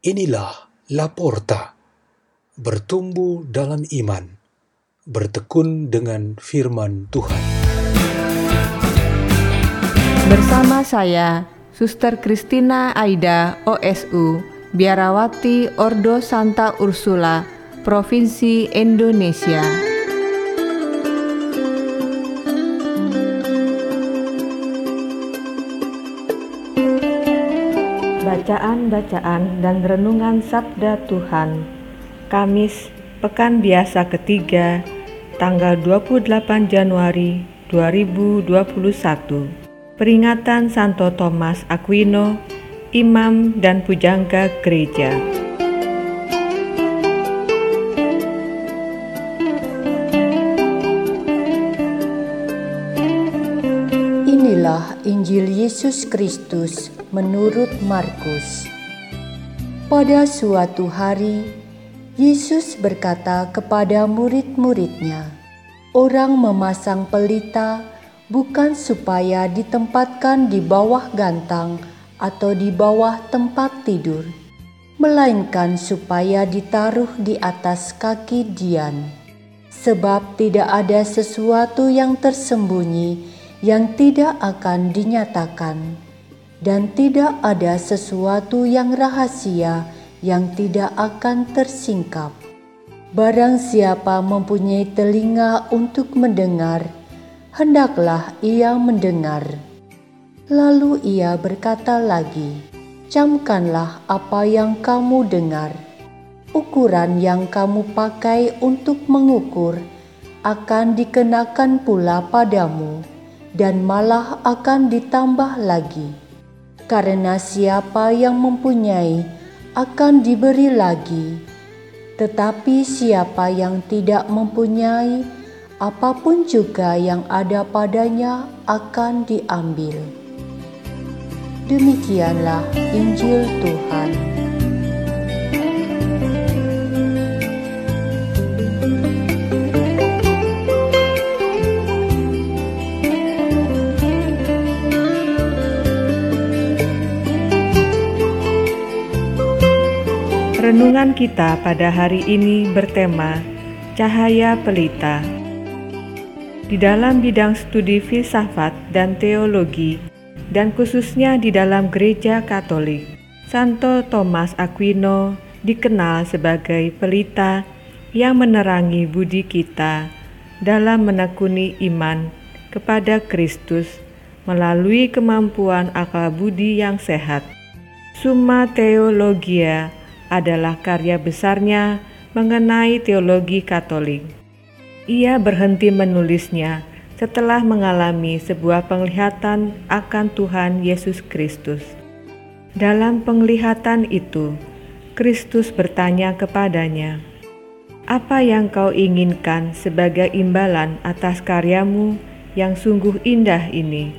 Inilah Laporta, bertumbuh dalam iman, bertekun dengan firman Tuhan. Bersama saya, Suster Kristina Aida, OSU, Biarawati Ordo Santa Ursula, Provinsi Indonesia. Bacaan-bacaan dan renungan Sabda Tuhan. Kamis, Pekan Biasa ketiga, tanggal 28 Januari 2021 Peringatan Santo Thomas Aquino, Imam dan Pujangga Gereja Injil Yesus Kristus menurut Markus. Pada suatu hari, Yesus berkata kepada murid-muridnya, "Orang memasang pelita bukan supaya ditempatkan di bawah gantang atau di bawah tempat tidur, melainkan supaya ditaruh di atas kaki Dian, sebab tidak ada sesuatu yang tersembunyi." Yang tidak akan dinyatakan, dan tidak ada sesuatu yang rahasia yang tidak akan tersingkap. Barang siapa mempunyai telinga untuk mendengar, hendaklah ia mendengar. Lalu ia berkata lagi, "Camkanlah apa yang kamu dengar. Ukuran yang kamu pakai untuk mengukur akan dikenakan pula padamu." Dan malah akan ditambah lagi. Karena siapa yang mempunyai akan diberi lagi, tetapi siapa yang tidak mempunyai, apa pun juga yang ada padanya akan diambil. Demikianlah Injil Tuhan. Renungan kita pada hari ini bertema Cahaya Pelita. Di dalam bidang studi filsafat dan teologi, dan khususnya di dalam gereja Katolik, Santo Thomas Aquino dikenal sebagai pelita yang menerangi budi kita dalam menekuni iman kepada Kristus melalui kemampuan akal budi yang sehat. Summa Theologia adalah karya besarnya mengenai teologi Katolik. Ia berhenti menulisnya setelah mengalami sebuah penglihatan akan Tuhan Yesus Kristus. Dalam penglihatan itu, Kristus bertanya kepadanya, "Apa yang kau inginkan sebagai imbalan atas karyamu yang sungguh indah ini?"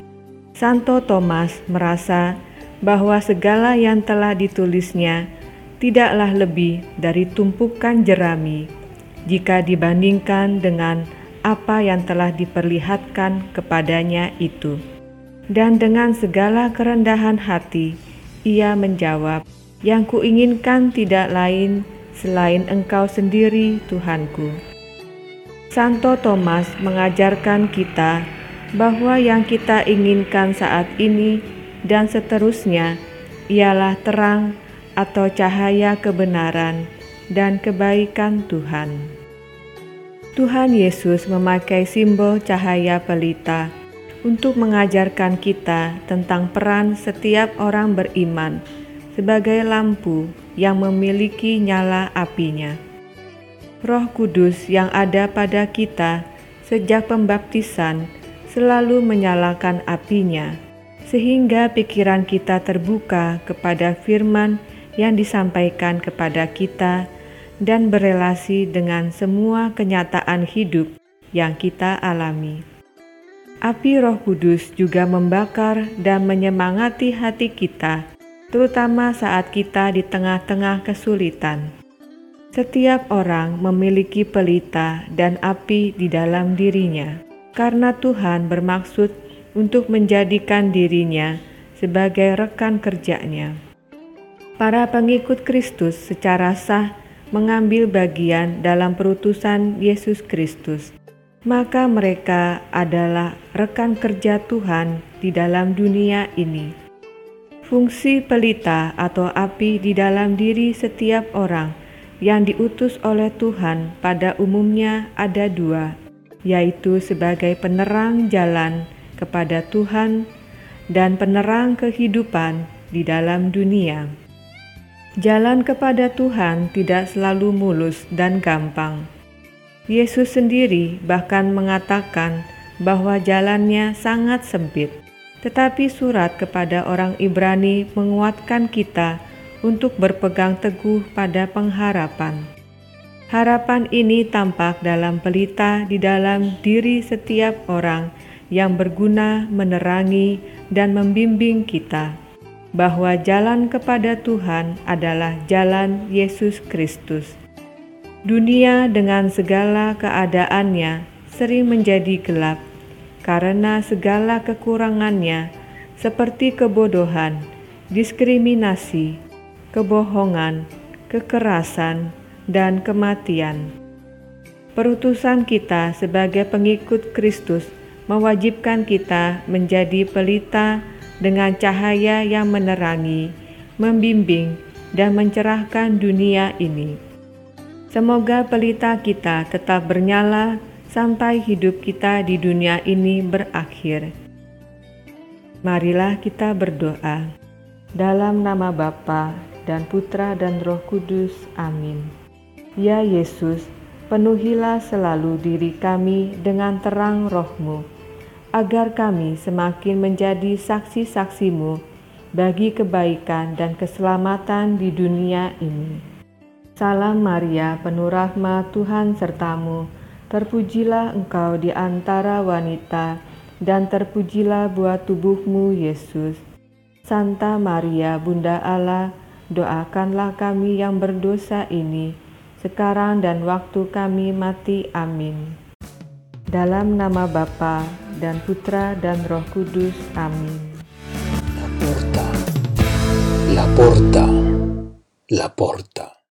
Santo Thomas merasa bahwa segala yang telah ditulisnya tidaklah lebih dari tumpukan jerami jika dibandingkan dengan apa yang telah diperlihatkan kepadanya itu. Dan dengan segala kerendahan hati, ia menjawab, "Yang kuinginkan tidak lain selain Engkau sendiri, Tuhanku." Santo Thomas mengajarkan kita bahwa yang kita inginkan saat ini dan seterusnya ialah terang atau cahaya kebenaran dan kebaikan Tuhan. Tuhan Yesus memakai simbol cahaya pelita untuk mengajarkan kita tentang peran setiap orang beriman sebagai lampu yang memiliki nyala apinya. Roh Kudus yang ada pada kita sejak pembaptisan selalu menyalakan apinya, sehingga pikiran kita terbuka kepada firman yang disampaikan kepada kita dan berelasi dengan semua kenyataan hidup yang kita alami. Api Roh Kudus juga membakar dan menyemangati hati kita, terutama saat kita di tengah-tengah kesulitan. Setiap orang memiliki pelita dan api di dalam dirinya, karena Tuhan bermaksud untuk menjadikan dirinya sebagai rekan kerjanya. Para pengikut Kristus secara sah mengambil bagian dalam perutusan Yesus Kristus, maka mereka adalah rekan kerja Tuhan di dalam dunia ini. Fungsi pelita atau api di dalam diri setiap orang yang diutus oleh Tuhan pada umumnya ada dua, yaitu sebagai penerang jalan kepada Tuhan dan penerang kehidupan di dalam dunia. Jalan kepada Tuhan tidak selalu mulus dan gampang. Yesus sendiri bahkan mengatakan bahwa jalannya sangat sempit, tetapi surat kepada orang Ibrani menguatkan kita untuk berpegang teguh pada pengharapan. Harapan ini tampak dalam pelita di dalam diri setiap orang yang berguna menerangi dan membimbing kita bahwa jalan kepada Tuhan adalah jalan Yesus Kristus. Dunia dengan segala keadaannya sering menjadi gelap karena segala kekurangannya seperti kebodohan, diskriminasi, kebohongan, kekerasan, dan kematian. Perutusan kita sebagai pengikut Kristus mewajibkan kita menjadi pelita dengan cahaya yang menerangi, membimbing, dan mencerahkan dunia ini. Semoga pelita kita tetap bernyala sampai hidup kita di dunia ini berakhir. Marilah kita berdoa. Dalam nama Bapa dan Putra dan Roh Kudus. Amin. Ya Yesus, penuhilah selalu diri kami dengan terang rohmu, agar kami semakin menjadi saksi-saksimu bagi kebaikan dan keselamatan di dunia ini. Salam Maria, penuh rahmat Tuhan sertamu, terpujilah engkau di antara wanita, dan terpujilah buah tubuhmu, Yesus. Santa Maria, Bunda Allah, doakanlah kami yang berdosa ini, sekarang dan waktu kami mati. Amin. Dalam nama Bapa dan Putra dan Roh Kudus. Amin. La porta, la porta, la porta.